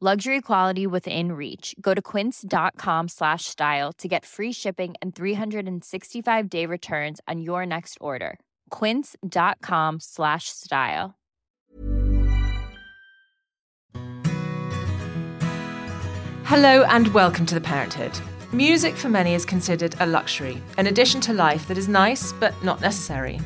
Luxury quality within reach. Go to quince.com slash style to get free shipping and 365 day returns on your next order. Quince.com slash style. Hello and welcome to The Parenthood. Music for many is considered a luxury, an addition to life that is nice but not necessary.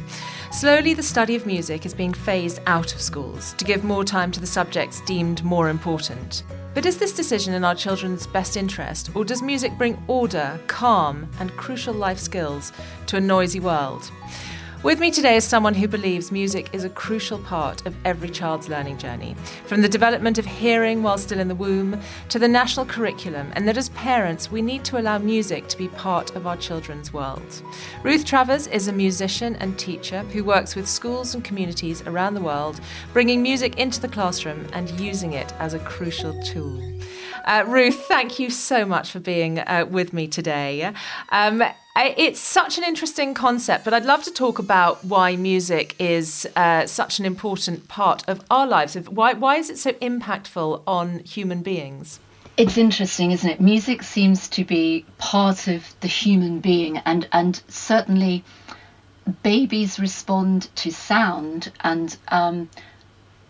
Slowly, the study of music is being phased out of schools to give more time to the subjects deemed more important. But is this decision in our children's best interest, or does music bring order, calm, and crucial life skills to a noisy world? With me today is someone who believes music is a crucial part of every child's learning journey, from the development of hearing while still in the womb to the national curriculum, and that as parents, we need to allow music to be part of our children's world. Ruth Travers is a musician and teacher who works with schools and communities around the world, bringing music into the classroom and using it as a crucial tool. Uh, Ruth, thank you so much for being uh, with me today. Um, it's such an interesting concept, but I'd love to talk about why music is uh, such an important part of our lives. Why, why is it so impactful on human beings? It's interesting, isn't it? Music seems to be part of the human being, and, and certainly babies respond to sound and um,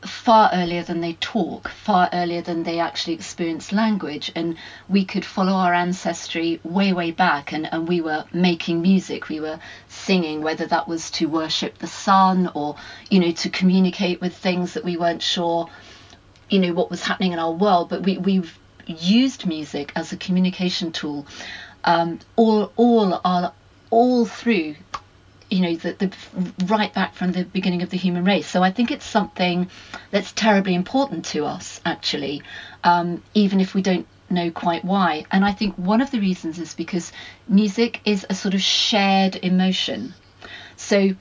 far earlier than they talk, far earlier than they actually experience language. And we could follow our ancestry way, way back, and, and we were making music, we were singing, whether that was to worship the sun or, you know, to communicate with things that we weren't sure, you know, what was happening in our world. But we, we've used music as a communication tool um, all, all, our, all through you know the, the right back from the beginning of the human race. So i think it's something that's terribly important to us actually um, even if we don't know quite why. And i think one of the reasons is because music is a sort of shared emotion. So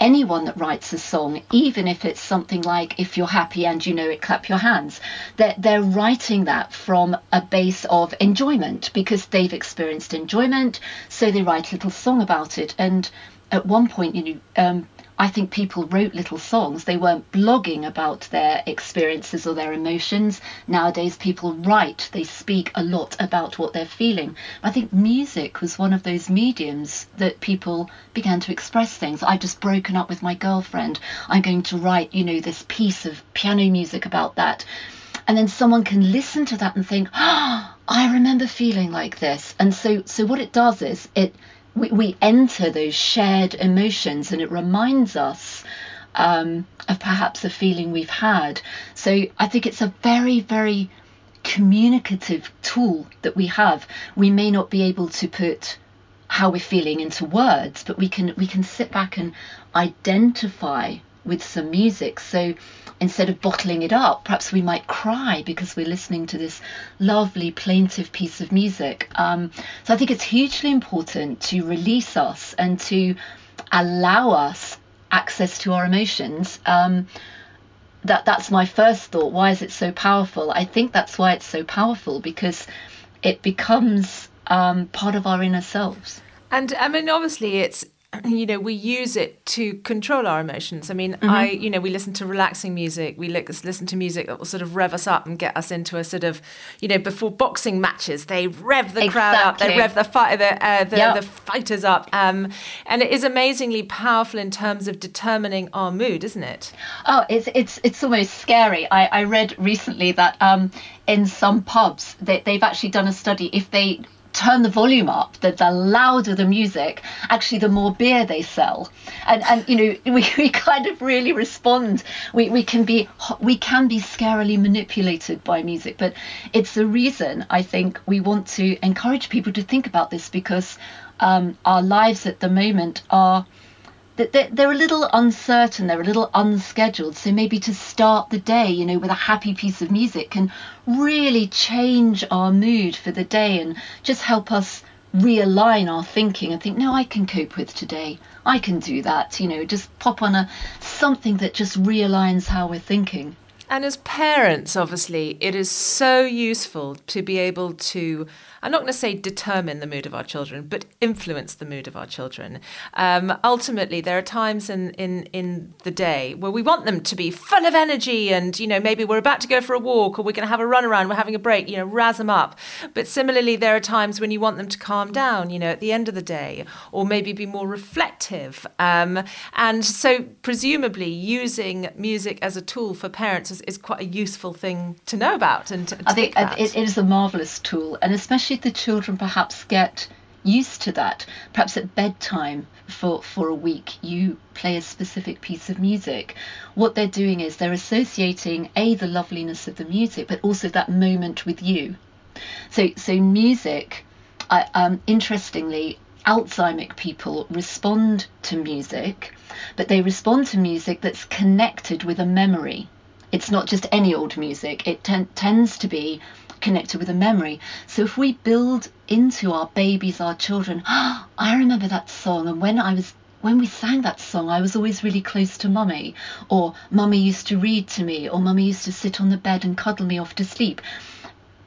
anyone that writes a song, even if it's something like if you're happy and you know it, clap your hands, they're, they're writing that from a base of enjoyment because they've experienced enjoyment, so they write a little song about it. And at one point, you know, um, I think people wrote little songs. They weren't blogging about their experiences or their emotions. Nowadays, people write, they speak a lot about what they're feeling. I think music was one of those mediums that people began to express things. I've just broken up with my girlfriend. I'm going to write, you know, this piece of piano music about that. And then someone can listen to that and think, ah, oh, I remember feeling like this. And so, so what it does is it we, we enter those shared emotions and it reminds us um, of perhaps a feeling we've had. So I think it's a very, very communicative tool that we have. We may not be able to put how we're feeling into words, but we can we can sit back and identify with some music. So instead of bottling it up, perhaps we might cry because we're listening to this lovely, plaintive piece of music. Um, so I think it's hugely important to release us and to allow us access to our emotions. Um, that that's my first thought. Why is it so powerful? I think that's why it's so powerful because it becomes um, part of our inner selves. And I mean, obviously, it's you know we use it to control our emotions. I mean mm-hmm. i you know we listen to relaxing music. We listen to music that will sort of rev us up and get us into a sort of you know before boxing matches they rev the exactly. crowd up. They rev the fight the, uh, the, yep. the, fighters up. Um, and it is amazingly powerful in terms of determining our mood isn't it? Oh it's it's it's almost scary. I i read recently that um in some pubs they, they've actually done a study. If they turn the volume up, the, the louder the music, actually the more beer they sell. And and you know we, we kind of really respond. We, we can be we can be scarily manipulated by music, but it's the reason I think we want to encourage people to think about this because um, our lives at the moment are they're a little uncertain, they're a little unscheduled. So maybe to start the day, you know, with a happy piece of music can really change our mood for the day and just help us realign our thinking and think, no, I can cope with today. I can do that. You know, just pop on a something that just realigns how we're thinking. And as parents, obviously, it is so useful to be able to I'm not going to say determine the mood of our children, but influence the mood of our children. Um, ultimately, there are times in, in, in the day where we want them to be full of energy and, you know, maybe we're about to go for a walk or we're going to have a run around, we're having a break, you know, razz them up. But similarly, there are times when you want them to calm down, you know, at the end of the day, or maybe be more reflective. Um, and so, presumably, using music as a tool for parents is, is quite a useful thing to know about. And to, to I think it, it is a marvelous tool, and especially should the children perhaps get used to that? Perhaps at bedtime for, for a week, you play a specific piece of music. What they're doing is they're associating A, the loveliness of the music, but also that moment with you. So, so music, uh, um, interestingly, Alzheimer's people respond to music, but they respond to music that's connected with a memory. It's not just any old music, it ten- tends to be connected with a memory. So if we build into our babies, our children, oh, I remember that song, and when I was when we sang that song, I was always really close to mummy, or mummy used to read to me, or mummy used to sit on the bed and cuddle me off to sleep.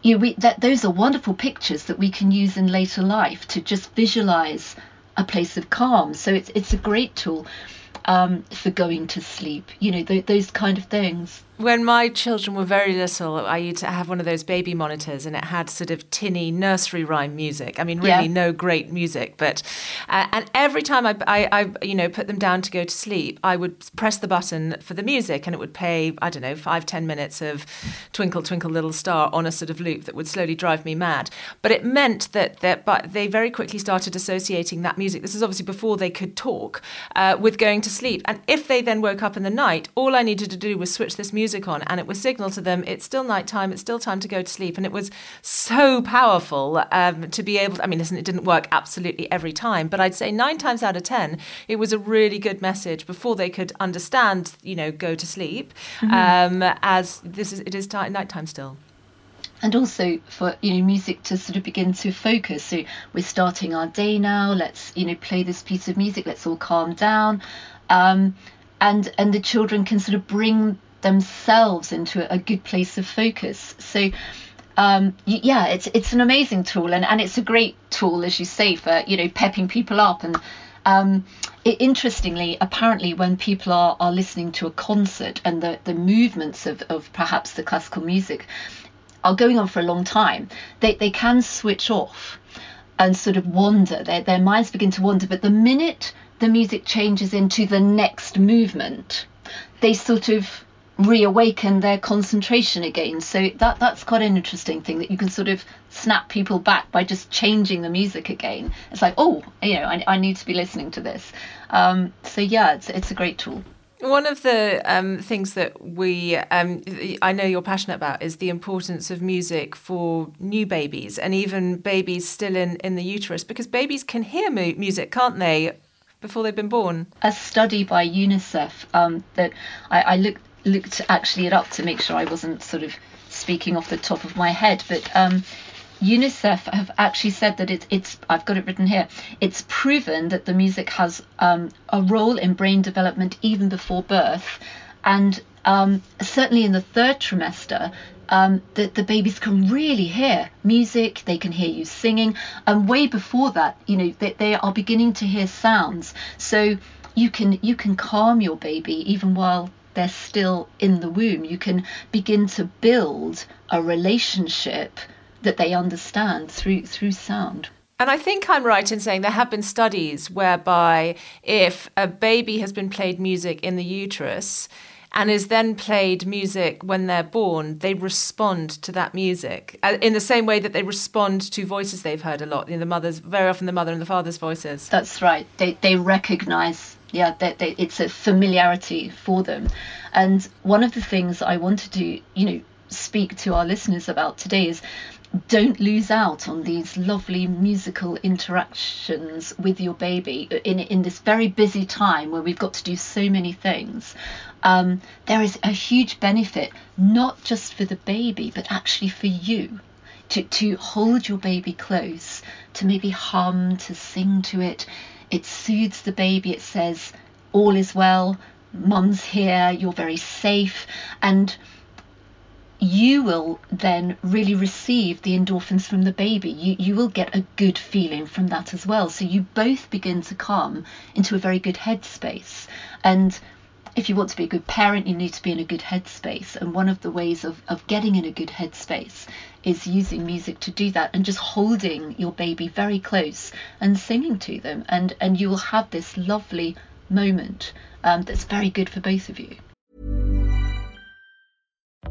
You know, we, that, those are wonderful pictures that we can use in later life to just visualize a place of calm. So it's it's a great tool um, for going to sleep. You know, th- those kind of things. When my children were very little, I used to have one of those baby monitors, and it had sort of tinny nursery rhyme music. I mean, really, yeah. no great music, but uh, and every time I, I, I, you know, put them down to go to sleep, I would press the button for the music, and it would play, I don't know, five ten minutes of "Twinkle Twinkle Little Star" on a sort of loop that would slowly drive me mad. But it meant that that, but they very quickly started associating that music. This is obviously before they could talk, uh, with going to sleep. And if they then woke up in the night, all I needed to do was switch this music on and it was signal to them it's still nighttime, it's still time to go to sleep. And it was so powerful um, to be able to, I mean, listen, it didn't work absolutely every time, but I'd say nine times out of 10, it was a really good message before they could understand, you know, go to sleep mm-hmm. um, as this is, it is t- nighttime still and also for you know music to sort of begin to focus so we're starting our day now let's you know play this piece of music let's all calm down um, and and the children can sort of bring themselves into a good place of focus. So um, yeah, it's it's an amazing tool, and, and it's a great tool, as you say, for you know pepping people up. And um, it, interestingly, apparently, when people are, are listening to a concert and the, the movements of, of perhaps the classical music are going on for a long time, they, they can switch off and sort of wander. Their, their minds begin to wander. But the minute the music changes into the next movement, they sort of reawaken their concentration again. So that that's quite an interesting thing that you can sort of snap people back by just changing the music again. It's like, oh, you know, I, I need to be listening to this. Um, so yeah, it's it's a great tool. One of the um, things that we, um, I know you're passionate about, is the importance of music for new babies and even babies still in, in the uterus, because babies can hear mu- music, can't they, before they've been born? A study by UNICEF um, that I, I looked looked actually it up to make sure I wasn't sort of speaking off the top of my head, but um, UNICEF have actually said that it, it's I've got it written here. It's proven that the music has um, a role in brain development even before birth, and um, certainly in the third trimester. Um, the, the babies can really hear music, they can hear you singing, and way before that, you know, they, they are beginning to hear sounds. So you can you can calm your baby even while they're still in the womb. You can begin to build a relationship that they understand through through sound. And I think I'm right in saying there have been studies whereby if a baby has been played music in the uterus, and is then played music when they're born, they respond to that music uh, in the same way that they respond to voices they've heard a lot. You know, the mother's very often the mother and the father's voices. That's right. They they recognise. Yeah, they, they, it's a familiarity for them, and one of the things I wanted to, you know, speak to our listeners about today is don't lose out on these lovely musical interactions with your baby in in this very busy time where we've got to do so many things. Um, there is a huge benefit, not just for the baby, but actually for you. To, to hold your baby close, to maybe hum, to sing to it. It soothes the baby. It says, All is well, mum's here, you're very safe. And you will then really receive the endorphins from the baby. You, you will get a good feeling from that as well. So you both begin to come into a very good headspace. And if you want to be a good parent, you need to be in a good headspace. And one of the ways of, of getting in a good headspace is using music to do that and just holding your baby very close and singing to them. And, and you will have this lovely moment um, that's very good for both of you.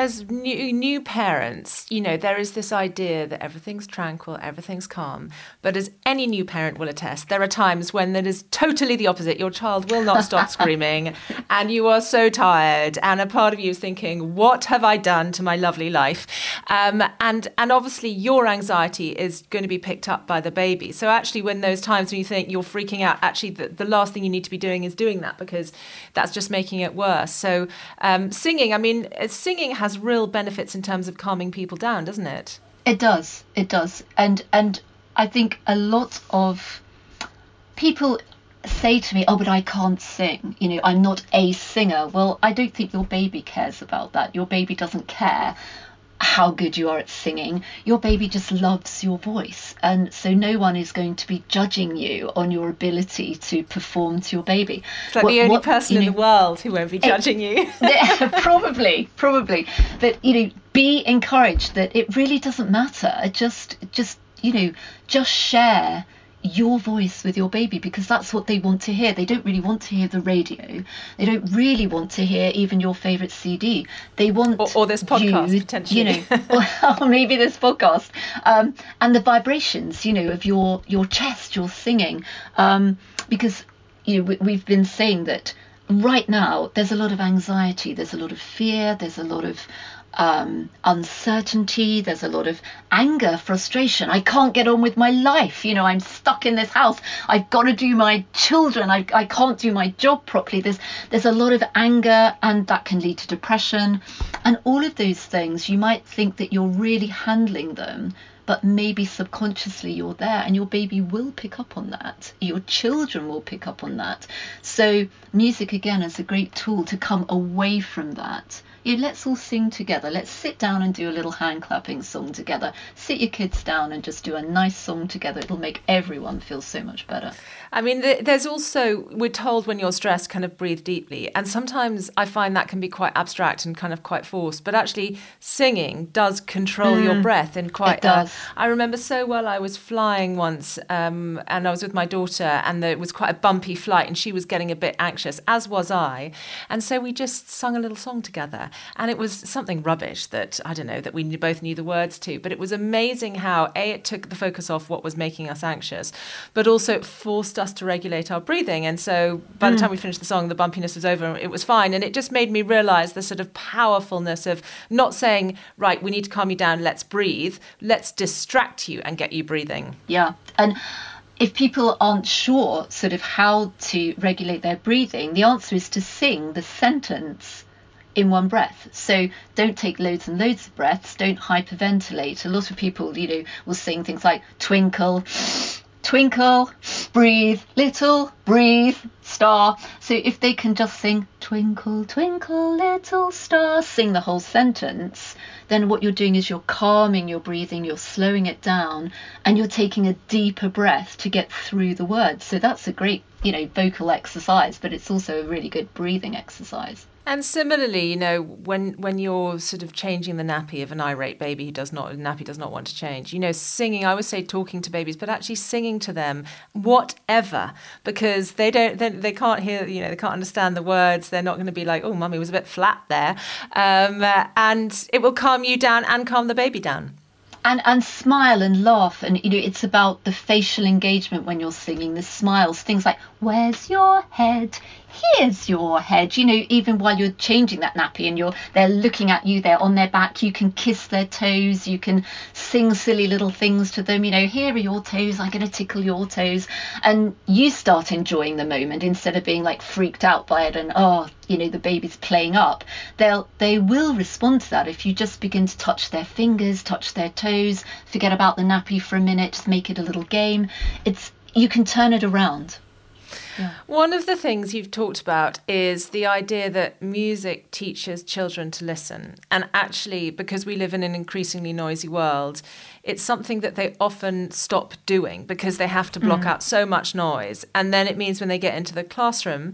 As new new parents, you know, there is this idea that everything's tranquil, everything's calm. But as any new parent will attest, there are times when that is totally the opposite. Your child will not stop screaming, and you are so tired, and a part of you is thinking, "What have I done to my lovely life?" Um, and and obviously, your anxiety is going to be picked up by the baby. So actually, when those times when you think you're freaking out, actually, the, the last thing you need to be doing is doing that because that's just making it worse. So um, singing, I mean, uh, singing has real benefits in terms of calming people down, doesn't it? It does. It does. And and I think a lot of people say to me, "Oh, but I can't sing. You know, I'm not a singer." Well, I don't think your baby cares about that. Your baby doesn't care how good you are at singing. Your baby just loves your voice. And so no one is going to be judging you on your ability to perform to your baby. It's like What- the only what- person you in know- the world who won't be judging you. Yeah, probably, probably. But you know, be encouraged that it really doesn't matter. Just, just you know, just share your voice with your baby because that's what they want to hear. They don't really want to hear the radio. They don't really want to hear even your favorite CD. They want Or- or this podcast, you, potentially. You know, or, or maybe this podcast um, and the vibrations, you know, of your your chest, your singing, um, because you know we, we've been saying that right now there's a lot of anxiety, there's a lot of fear, there's a lot of um, uncertainty, there's a lot of anger, frustration. I can't get on with my life. You know, I'm stuck in this house. I've got to do my children. I, I can't do my job properly. There's there's a lot of anger, and that can lead to depression, and all of those things. You might think that you're really handling them, but maybe subconsciously you're there and your baby will pick up on that your children will pick up on that so music again is a great tool to come away from that you let's all sing together let's sit down and do a little hand clapping song together sit your kids down and just do a nice song together it'll make everyone feel so much better I mean, there's also, we're told when you're stressed, kind of breathe deeply. And sometimes I find that can be quite abstract and kind of quite forced. But actually, singing does control your breath in quite it does. I remember so well, I was flying once um, and I was with my daughter, and there, it was quite a bumpy flight, and she was getting a bit anxious, as was I. And so we just sung a little song together. And it was something rubbish that, I don't know, that we both knew the words to. But it was amazing how, A, it took the focus off what was making us anxious, but also it forced us to regulate our breathing. And so by the hmm. time we finished the song, the bumpiness was over and it was fine. And it just made me realize the sort of powerfulness of not saying, right, we need to calm you down, let's breathe, let's distract you and get you breathing. Yeah, and if people aren't sure sort of how to regulate their breathing, the answer is to sing the sentence in one breath. So don't take loads and loads of breaths. Don't hyperventilate. A lot of people, you know, will sing things like twinkle, twinkle, breathe, little, breathe, star. So if they can just sing twinkle, twinkle, little star, sing the whole sentence, then what you're doing is you're calming your breathing, you're slowing it down, and you're taking a deeper breath to get through the words. So that's a great, you know, vocal exercise, but it's also a really good breathing exercise. And similarly, you know, when when you're sort of changing the nappy of an irate baby who does not nappy does not want to change, you know, singing. I would say talking to babies, but actually singing to them whatever, because they don't they, they can't hear, you know, they can't understand the words. They're not going to be like, oh, mummy was a bit flat there, um, uh, and it will calm you down and calm the baby down and and smile and laugh and you know it's about the facial engagement when you're singing the smiles things like where's your head here's your head. You know even while you're changing that nappy and you're they're looking at you they're on their back you can kiss their toes you can sing silly little things to them. You know here are your toes i'm going to tickle your toes. And you start enjoying the moment instead of being like freaked out by it and oh you know the baby's playing up. They'll they will respond to that if you just begin to touch their fingers touch their toes forget about the nappy for a minute just make it a little game. It's you can turn it around yeah. One of the things you've talked about is the idea that music teaches children to listen. And actually, because we live in an increasingly noisy world, it's something that they often stop doing because they have to block mm. out so much noise. And then it means when they get into the classroom,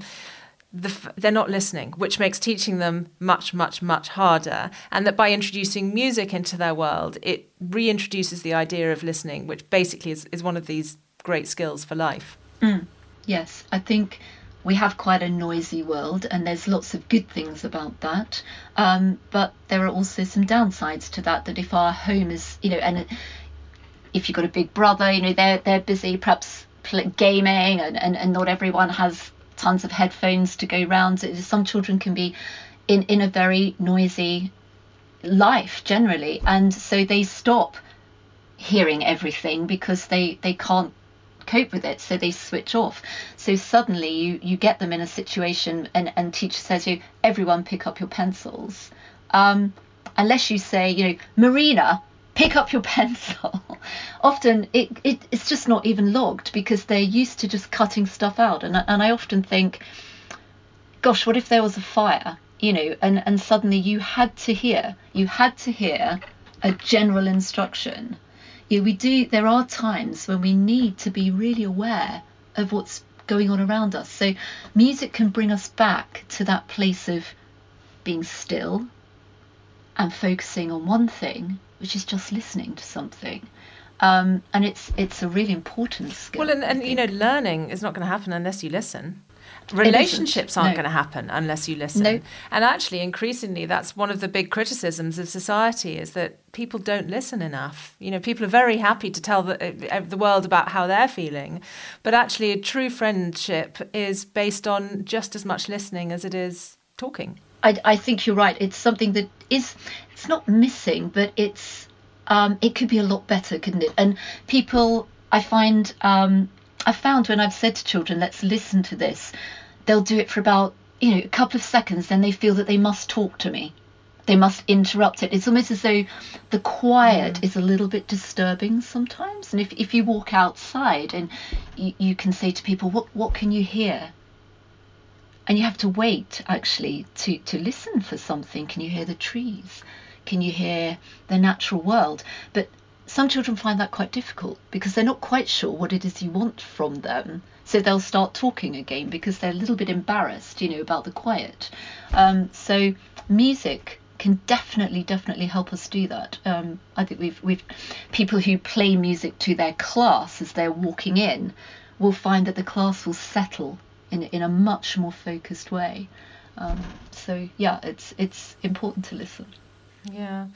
the, they're not listening, which makes teaching them much, much, much harder. And that by introducing music into their world, it reintroduces the idea of listening, which basically is, is one of these great skills for life. Mm. Yes, I think we have quite a noisy world, and there's lots of good things about that. Um, but there are also some downsides to that. That if our home is, you know, and if you've got a big brother, you know, they're they're busy perhaps gaming, and, and, and not everyone has tons of headphones to go round. Some children can be in in a very noisy life generally, and so they stop hearing everything because they they can't cope with it so they switch off. So suddenly you you get them in a situation and and teacher says you everyone pick up your pencils. Um, unless you say you know marina pick up your pencil. Often it, it it's just not even logged because they're used to just cutting stuff out. And, and i often think gosh what if there was a fire? You know and and suddenly you had to hear you had to hear a general instruction you know, we do there are times when we need to be really aware of what's going on around us. So music can bring us back to that place of being still and focusing on one thing which is just listening to something. Um, and it's it's a really important skill. Well, and, and you know, learning is not going to happen unless you listen relationships aren't no. going to happen unless you listen. No. And actually, increasingly, that's one of the big criticisms of society is that people don't listen enough. You know, people are very happy to tell the, uh, the world about how they're feeling, but actually, a true friendship is based on just as much listening as it is talking. I, I think you're right. It's something that is, it's not missing, but it's, um, it could be a lot better, couldn't it? And people, I find, um, I found when I've said to children, let's listen to this, they'll do it for about, you know, a couple of seconds, then they feel that they must talk to me. They must interrupt it. It's almost as though the quiet mm. is a little bit disturbing sometimes. And if, if you walk outside and you, you can say to people, what, what can you hear? And you have to wait actually to, to listen for something. Can you hear the trees? Can you hear the natural world? But some children find that quite difficult because they're not quite sure what it is you want from them. So they'll start talking again because they're a little bit embarrassed, you know, about the quiet. Um, so music can definitely, definitely help us do that. Um, I think we've we've people who play music to their class as they're walking in will find that the class will settle in in a much more focused way. Um, so yeah, it's it's important to listen. Yeah.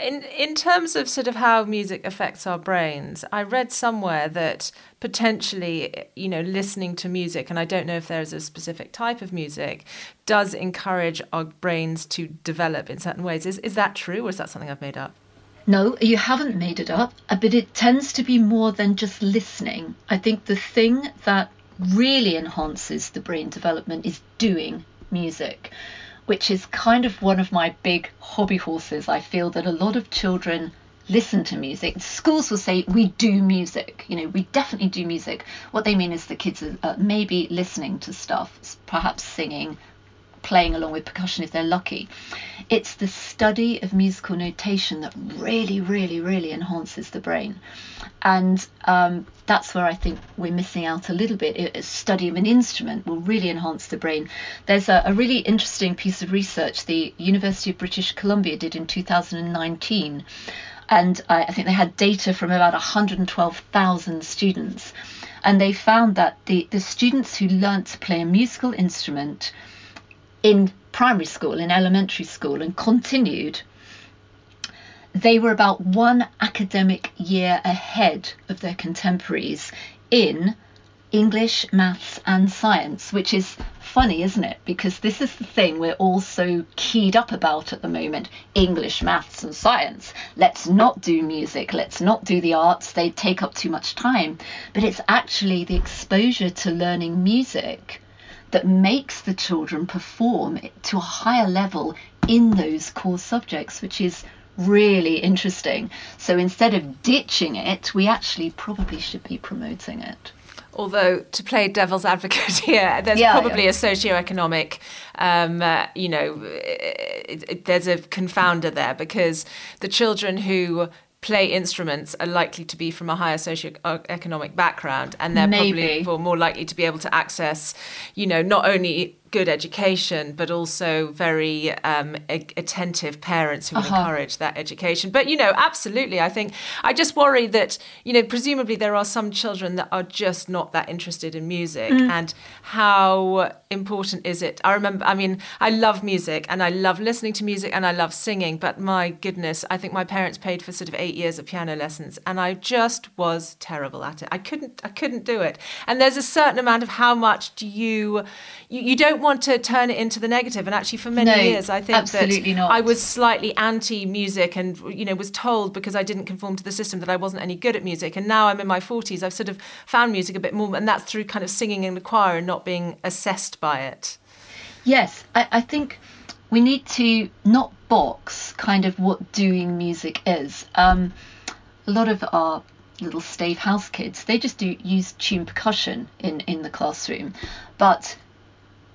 In in terms of sort of how music affects our brains, I read somewhere that potentially, you know, listening to music, and I don't know if there is a specific type of music, does encourage our brains to develop in certain ways. Is is that true or is that something I've made up? No, you haven't made it up, but it tends to be more than just listening. I think the thing that really enhances the brain development is doing music, which is kind of one of my big hobby horses. I feel that a lot of children listen to music. Schools will say we do music, you know, we definitely do music. What they mean is the kids are uh, maybe listening to stuff, perhaps singing, playing along with percussion if they're lucky. It's the study of musical notation that really, really, really enhances the brain. And um, that's where I think we're missing out a little bit. A study of an instrument will really enhance the brain. There's a, a really interesting piece of research the University of British Columbia did in 2019 and I, I think they had data from about 112,000 students. And they found that the, the students who learnt to play a musical instrument in primary school, in elementary school, and continued, they were about one academic year ahead of their contemporaries in English, maths, and science, which is funny, isn't it? Because this is the thing we're all so keyed up about at the moment English, maths, and science. Let's not do music, let's not do the arts, they take up too much time. But it's actually the exposure to learning music that makes the children perform to a higher level in those core subjects, which is really interesting. So instead of ditching it, we actually probably should be promoting it. Although to play devil's advocate here, there's yeah, probably yeah. a socio-economic, um, uh, you know, it, it, there's a confounder there because the children who play instruments are likely to be from a higher socio-economic background and they're Maybe. probably more likely to be able to access you know not only good education, but also very um, a- attentive parents who uh-huh. encourage that education. But you know, absolutely, I think I just worry that you know, presumably there are some children that are just not that interested in music, mm. and how important is it? I remember, I mean, I love music and I love listening to music and I love singing, but my goodness, I think my parents paid for sort of eight years of piano lessons, and I just was terrible at it. I couldn't, I couldn't do it. And there's a certain amount of how much do you, you, you don't want to turn it into the negative. And actually, for many no, years, I think that not. I was slightly anti music and, you know, was told because I didn't conform to the system that I wasn't any good at music. And now I'm in my 40s, I've sort of found music a bit more, and that's through kind of singing in the choir and not being assessed by it. Yes, I, I think we need to not box kind of what doing music is. Um, a lot of our little stave house kids they just do use tune percussion in in the classroom but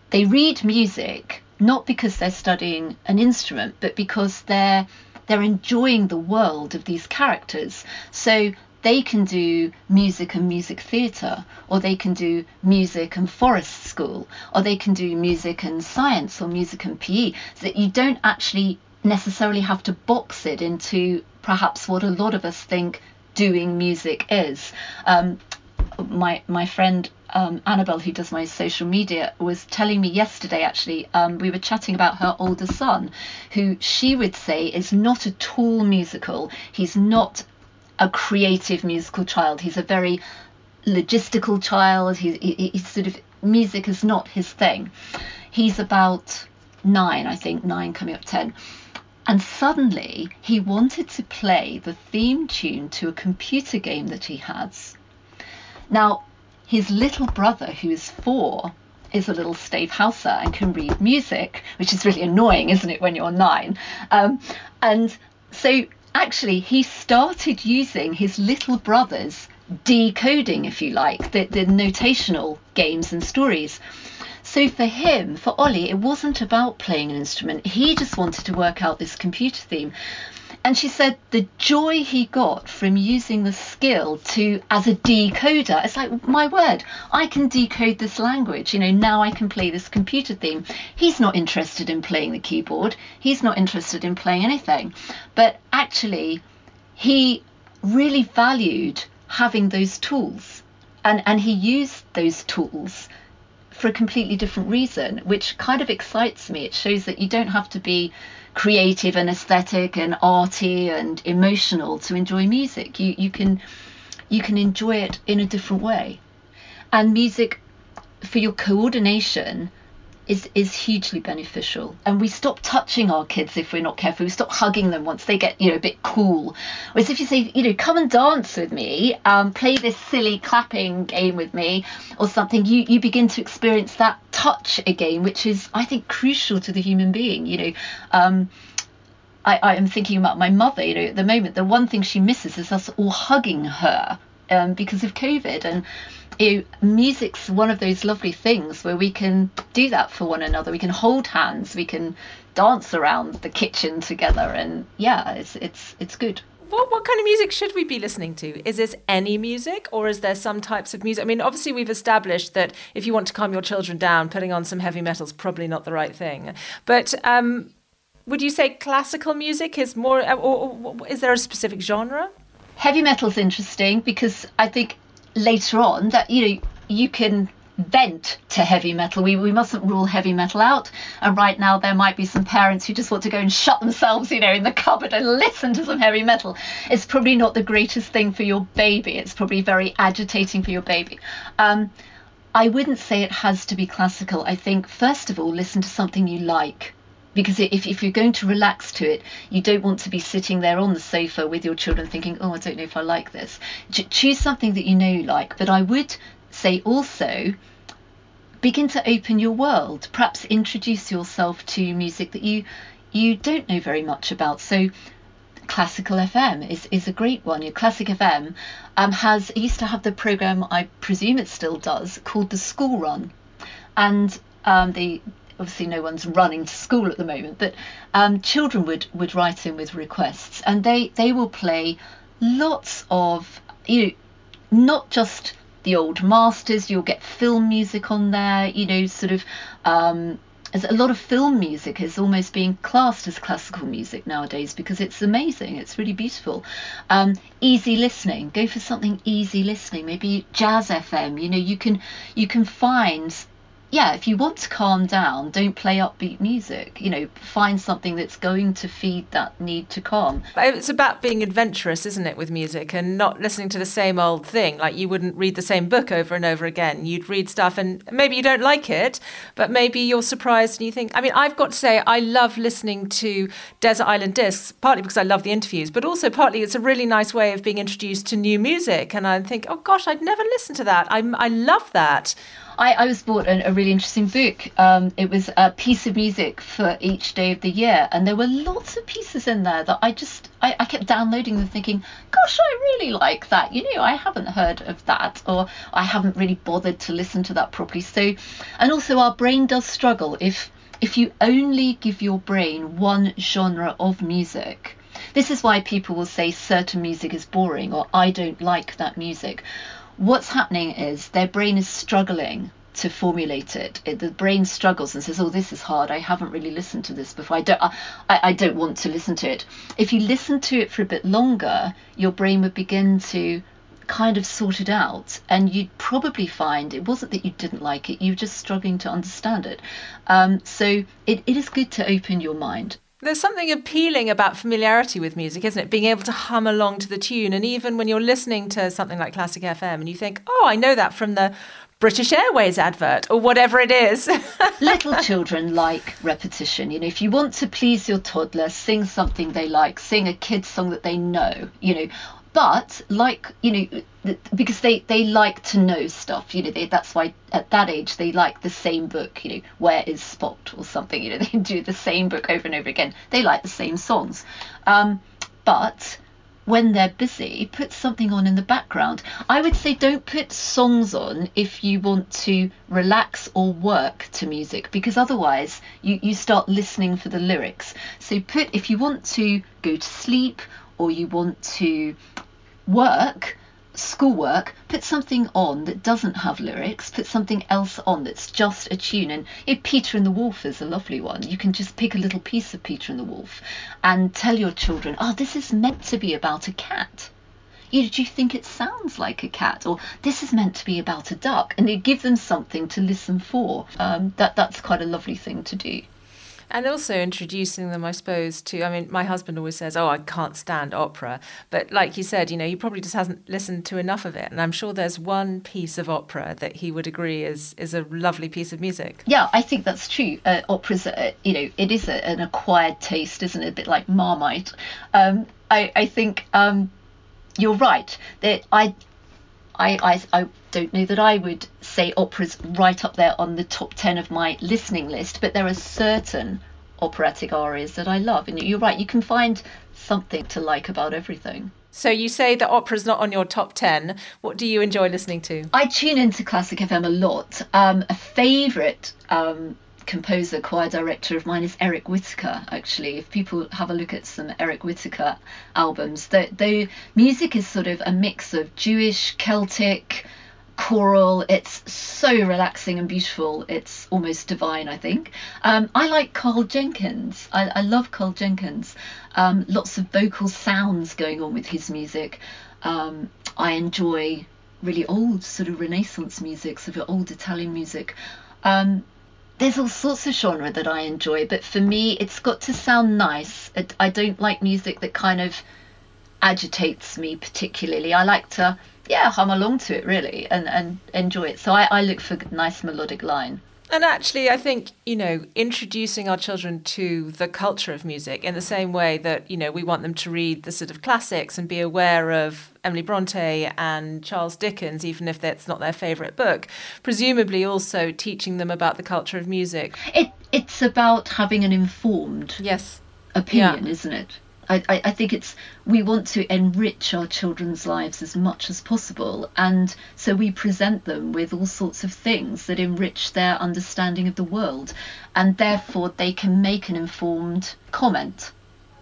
they read music not because they're studying an instrument, but because they're they're enjoying the world of these characters. So they can do music and music theatre, or they can do music and forest school, or they can do music and science, or music and PE. So that you don't actually necessarily have to box it into perhaps what a lot of us think doing music is. Um, my my friend um, Annabelle, who does my social media, was telling me yesterday. Actually, um, we were chatting about her older son, who she would say is not at all musical. He's not a creative musical child. He's a very logistical child. He, he, he's sort of music is not his thing. He's about nine, I think, nine coming up ten. And suddenly he wanted to play the theme tune to a computer game that he has now, his little brother, who is four, is a little stave houser and can read music, which is really annoying, isn't it, when you're nine? Um, and so actually, he started using his little brother's decoding, if you like, the, the notational games and stories. So for him, for Ollie, it wasn't about playing an instrument. He just wanted to work out this computer theme. And she said the joy he got from using the skill to as a decoder. It's like my word, I can decode this language. You know, now I can play this computer theme. He's not interested in playing the keyboard. He's not interested in playing anything. But actually, he really valued having those tools. And and he used those tools for a completely different reason, which kind of excites me. It shows that you don't have to be creative and aesthetic and arty and emotional to enjoy music. You you can you can enjoy it in a different way. And music for your coordination is is hugely beneficial. And we stop touching our kids if we're not careful. We stop hugging them once they get you know a bit cool. Whereas if you say you know come and dance with me um, play this silly clapping game with me or something you you begin to experience that touch again which is i think crucial to the human being you know. Um, I, I am thinking about my mother you know at the moment the one thing she misses is us all hugging her um, because of covid. And know, music's one of those lovely things where we can do that for one another. We can hold hands, we can dance around the kitchen together, and yeah, it's it's it's good. What, what kind of music should we be listening to? Is this any music or is there some types of music? I mean, obviously, we've established that if you want to calm your children down, putting on some heavy metal is probably not the right thing. But um, would you say classical music is more, or, or is there a specific genre? Heavy metal's interesting because I think later on that you know you can vent to heavy metal. We, we mustn't rule heavy metal out. And right now, there might be some parents who just want to go and shut themselves, you know, in the cupboard and listen to some heavy metal. It's probably not the greatest thing for your baby. It's probably very agitating for your baby. Um, I wouldn't say it has to be classical. I think, first of all, listen to something you like because if, if you're going to relax to it you don't want to be sitting there on the sofa with your children thinking oh i don't know if i like this. Ch- choose something that you know you like. But i would say also begin to open your world. Perhaps introduce yourself to music that you you don't know very much about. So classical fm is, is a great one. Your classic fm um, has used to have the program i presume it still does called the school run. And um, the obviously no one's running to school at the moment, but um, children would, would write in with requests and they, they will play lots of, you know, not just the old masters, you'll get film music on there, you know, sort of. Um, a lot of film music is almost being classed as classical music nowadays because it's amazing it's really beautiful um, easy listening go for something easy listening maybe jazz fm you know you can you can find yeah, if you want to calm down, don't play upbeat music. You know, find something that's going to feed that need to calm. It's about being adventurous, isn't it, with music and not listening to the same old thing. Like you wouldn't read the same book over and over again. You'd read stuff and maybe you don't like it, but maybe you're surprised and you think, I mean, I've got to say, I love listening to Desert Island Discs, partly because I love the interviews, but also partly it's a really nice way of being introduced to new music. And I think, oh gosh, I'd never listened to that. I, I love that. I, I was bought a, a really interesting book. Um, it was a piece of music for each day of the year, and there were lots of pieces in there that I just I, I kept downloading them, thinking, "Gosh, I really like that." You know, I haven't heard of that, or I haven't really bothered to listen to that properly. So, and also our brain does struggle if if you only give your brain one genre of music. This is why people will say certain music is boring or I don't like that music what's happening is their brain is struggling to formulate it. it. The brain struggles and says, "Oh, this is hard. I haven't really listened to this before. I don't. I, I don't want to listen to it." If you listen to it for a bit longer, your brain would begin to kind of sort it out, and you'd probably find it wasn't that you didn't like it; you were just struggling to understand it. Um, so it, it is good to open your mind. There's something appealing about familiarity with music, isn't it? Being able to hum along to the tune. And even when you're listening to something like Classic FM and you think, oh, I know that from the British Airways advert or whatever it is. Little children like repetition. You know, if you want to please your toddler, sing something they like, sing a kid's song that they know, you know, but like you know because they they like to know stuff you know they, that's why at that age they like the same book you know where is spot or something you know they do the same book over and over again they like the same songs um, but when they're busy, put something on in the background. I would say don't put songs on if you want to relax or work to music because otherwise you, you start listening for the lyrics. So put if you want to go to sleep or you want to work, schoolwork, put something on that doesn't have lyrics, put something else on that's just a tune. And know, Peter and the Wolf is a lovely one. You can just pick a little piece of Peter and the Wolf and tell your children, oh, this is meant to be about a cat. You, do you think it sounds like a cat? Or this is meant to be about a duck? And you give them something to listen for. Um, that, that's quite a lovely thing to do. And also introducing them, I suppose, to. I mean, my husband always says, "Oh, I can't stand opera," but like you said, you know, he probably just hasn't listened to enough of it. And I'm sure there's one piece of opera that he would agree is is a lovely piece of music. Yeah, I think that's true. Uh, opera's, you know, it is a, an acquired taste, isn't it? A bit like Marmite. Um, I, I think um, you're right that I I, I, I don't know that I would say opera's right up there on the top 10 of my listening list, but there are certain operatic arias that I love. And you're right, you can find something to like about everything. So you say that opera's not on your top 10. What do you enjoy listening to? I tune into Classic FM a lot. Um, a favourite um, composer, choir director of mine is Eric Whitacre, actually. If people have a look at some Eric Whitacre albums, the, the music is sort of a mix of Jewish, Celtic, choral. It's so relaxing and beautiful. It's almost divine, I think. Um, I like Karl Jenkins. I, I love Karl Jenkins. Um, lots of vocal sounds going on with his music. Um, I enjoy really old sort of Renaissance music, sort of old Italian music. Um, there's all sorts of genre that I enjoy, but for me, it's got to sound nice. I don't like music that kind of agitates me particularly. I like to, yeah, hum along to it really and, and enjoy it. So I, I look for nice melodic line. And actually, I think, you know, introducing our children to the culture of music in the same way that, you know, we want them to read the sort of classics and be aware of Emily Bronte and Charles Dickens, even if that's not their favourite book, presumably also teaching them about the culture of music. It, it's about having an informed yes. opinion, yeah. isn't it? I, I think it's we want to enrich our children's lives as much as possible, and so we present them with all sorts of things that enrich their understanding of the world, and therefore they can make an informed comment.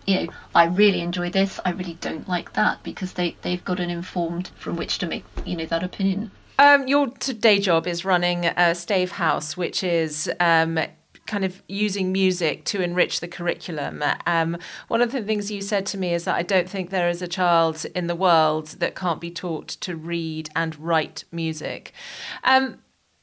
You know, I really enjoy this. I really don't like that because they they've got an informed from which to make you know that opinion. Um, your day job is running a Stave House, which is um, kind of using music to enrich the curriculum. Um, one of the things you said to me is that I don't think there is a child in the world that can't be taught to read and write music. Um,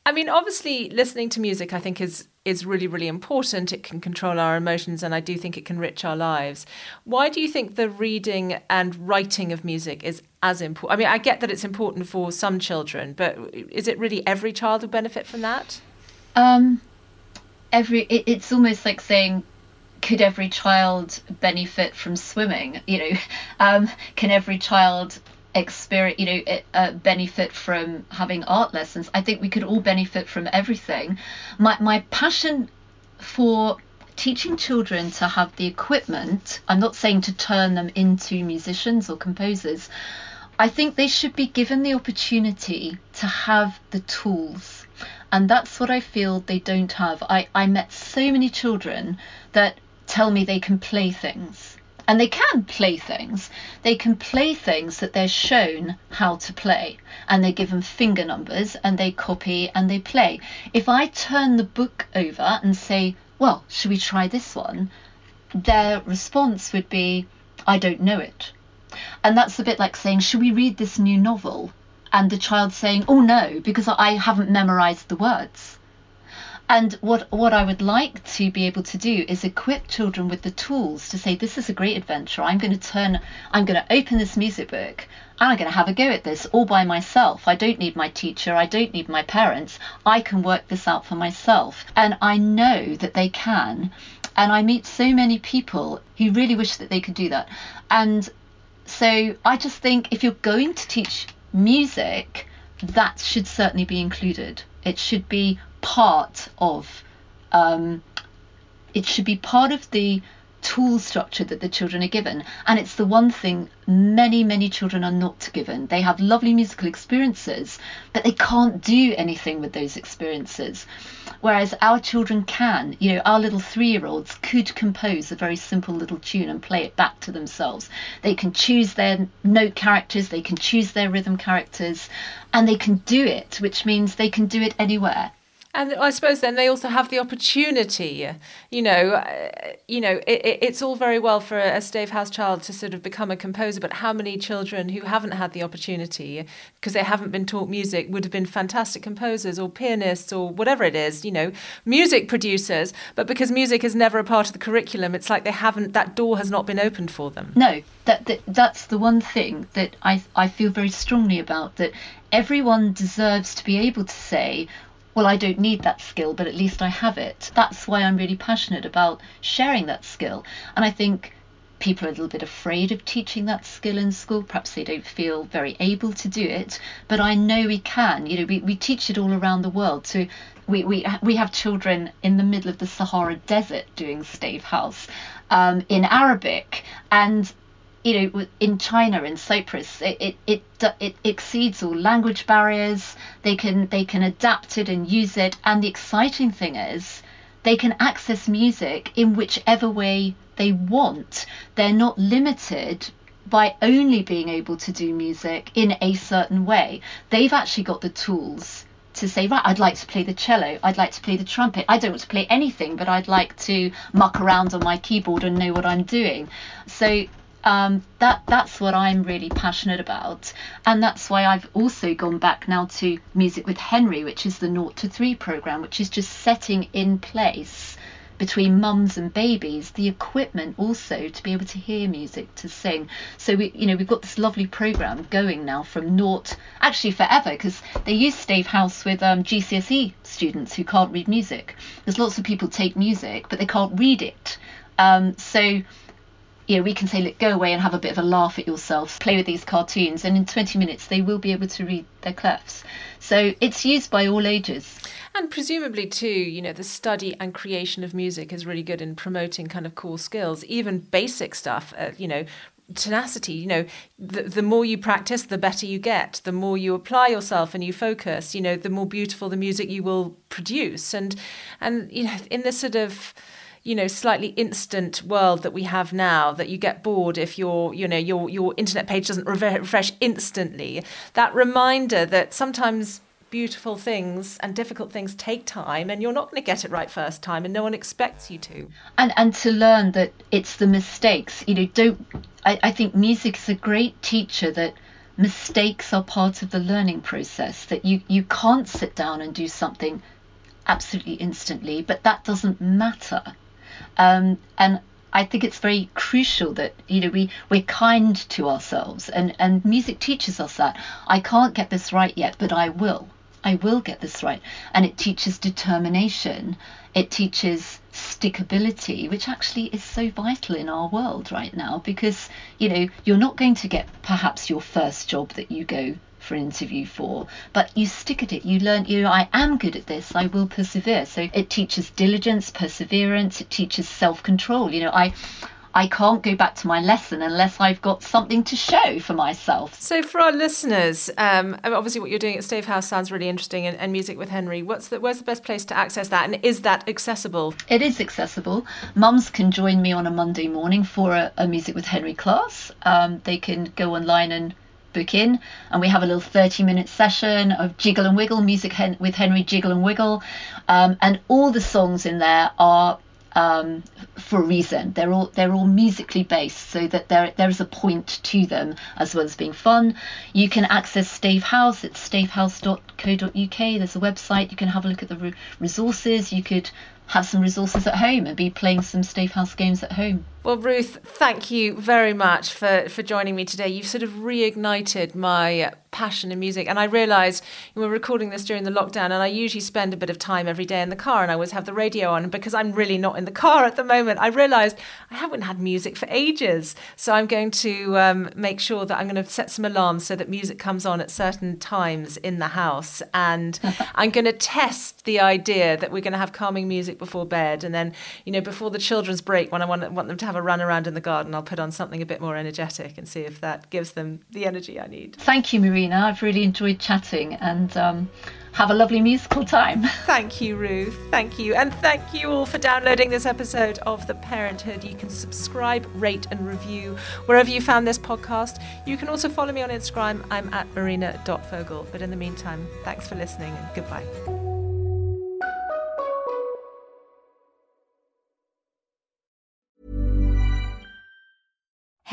I mean, obviously, listening to music, I think, is is really, really important. It can control our emotions, and I do think it can enrich our lives. Why do you think the reading and writing of music is as important? I mean, I get that it's important for some children, but is it really every child will benefit from that? Um, every it, it's almost like saying could every child benefit from swimming? You know um, can every child experience you know uh, benefit from having art lessons? I think we could all benefit from everything. My my passion for teaching children to have the equipment i'm not saying to turn them into musicians or composers i think they should be given the opportunity to have the tools and that's what I feel they don't have. I, I met so many children that tell me they can play things. And they can play things. They can play things that they're shown how to play. And they're given finger numbers and they copy and they play. If I turn the book over and say, well, should we try this one? Their response would be, I don't know it. And that's a bit like saying, should we read this new novel? And the child saying, "Oh no," because I haven't memorized the words. And what what I would like to be able to do is equip children with the tools to say, "This is a great adventure. I'm going to turn. I'm going to open this music book." And I'm going to have a go at this all by myself. I don't need my teacher. I don't need my parents. I can work this out for myself. And I know that they can. And I meet so many people who really wish that they could do that. And so I just think if you're going to teach music, that should certainly be included. It should be part of. Um, it should be part of the tool structure that the children are given. And it's the one thing many, many children are not given. They have lovely musical experiences, but they can't do anything with those experiences. Whereas our children can, you know, our little three year olds could compose a very simple little tune and play it back to themselves. They can choose their note characters, they can choose their rhythm characters, and they can do it, which means they can do it anywhere. And I suppose then they also have the opportunity, you know, uh, you know, it, it, it's all very well for a Stave House child to sort of become a composer, but how many children who haven't had the opportunity because they haven't been taught music would have been fantastic composers or pianists or whatever it is, you know, music producers, but because music is never a part of the curriculum, it's like they haven't that door has not been opened for them. No, that, that that's the one thing that I I feel very strongly about that everyone deserves to be able to say well, I don't need that skill, but at least I have it. That's why I'm really passionate about sharing that skill. And I think people are a little bit afraid of teaching that skill in school. Perhaps they don't feel very able to do it, but I know we can. You know, we, we teach it all around the world. So we, we, we have children in the middle of the Sahara Desert doing Stave House um, in Arabic. And you know, in China, in Cyprus, it, it, it, it exceeds all language barriers. They can, they can adapt it and use it. And the exciting thing is they can access music in whichever way they want. They're not limited by only being able to do music in a certain way. They've actually got the tools to say, right, I'd like to play the cello, I'd like to play the trumpet. I don't want to play anything, but I'd like to muck around on my keyboard and know what I'm doing. So um, that that's what I'm really passionate about, and that's why I've also gone back now to Music with Henry, which is the naught to three program, which is just setting in place between mums and babies the equipment also to be able to hear music to sing. So we you know we've got this lovely program going now from naught actually forever because they use stave house with um, gcse students who can't read music. There's lots of people take music but they can't read it. Um, so you know, we can say, look, go away and have a bit of a laugh at yourself, play with these cartoons, and in 20 minutes they will be able to read their clefs. So it's used by all ages. And presumably, too, you know, the study and creation of music is really good in promoting kind of core skills, even basic stuff, uh, you know, tenacity. You know the, the more you practice the better you get. The more you apply yourself and you focus you know the more beautiful the music you will produce. And and you know in this sort of you know slightly instant world that we have now that you get bored if your you know your your internet page doesn't refresh instantly. That reminder that sometimes beautiful things and difficult things take time and you're not going to get it right first time and no one expects you to. And and to learn that it's the mistakes you know don't I, I think music is a great teacher that mistakes are part of the learning process that you you can't sit down and do something absolutely instantly but that doesn't matter um, and I think it's very crucial that you know we we're kind to ourselves, and and music teaches us that I can't get this right yet, but I will. I will get this right, and it teaches determination. It teaches stickability, which actually is so vital in our world right now because you know you're not going to get perhaps your first job that you go for an interview for, but you stick at it. You learn, you know, I am good at this. I will persevere. So it teaches diligence, perseverance. It teaches self-control. You know, I. I can't go back to my lesson unless I've got something to show for myself. So, for our listeners, um, obviously, what you're doing at Stave House sounds really interesting, and, and, music with Henry. What's the where's the best place to access that, and is that accessible? It is accessible. Mums can join me on a Monday morning for a, a music with Henry class. Um, they can go online and book in and we have a little 30 minute session of jiggle and wiggle music hen- with henry jiggle and wiggle. Um, and all the songs in there are um, for a reason. They're all they're all musically based so that there there is a point to them as well as being fun. You can access stave house. At stavehouse.co.uk there's a website. You can have a look at the re- resources. You could have some resources at home and be playing some Stave House games at home. Well, Ruth, thank you very much for, for joining me today. You've sort of reignited my passion in music. And I realised we were recording this during the lockdown, and I usually spend a bit of time every day in the car, and I always have the radio on. And because I'm really not in the car at the moment, I realised I haven't had music for ages. So I'm going to um, make sure that I'm going to set some alarms so that music comes on at certain times in the house. And I'm going to test the idea that we're going to have calming music before bed, and then you know before the children's break, when I want, want them to have a run around in the garden, I'll put on something a bit more energetic and see if that gives them the energy I need. Thank you, Marina. I've really enjoyed chatting and. Um, have a lovely musical time. Thank you, Ruth. Thank you. And thank you all for downloading this episode of The Parenthood. You can subscribe, rate, and review wherever you found this podcast. You can also follow me on Instagram. I'm at marina.fogle. But in the meantime, thanks for listening and goodbye.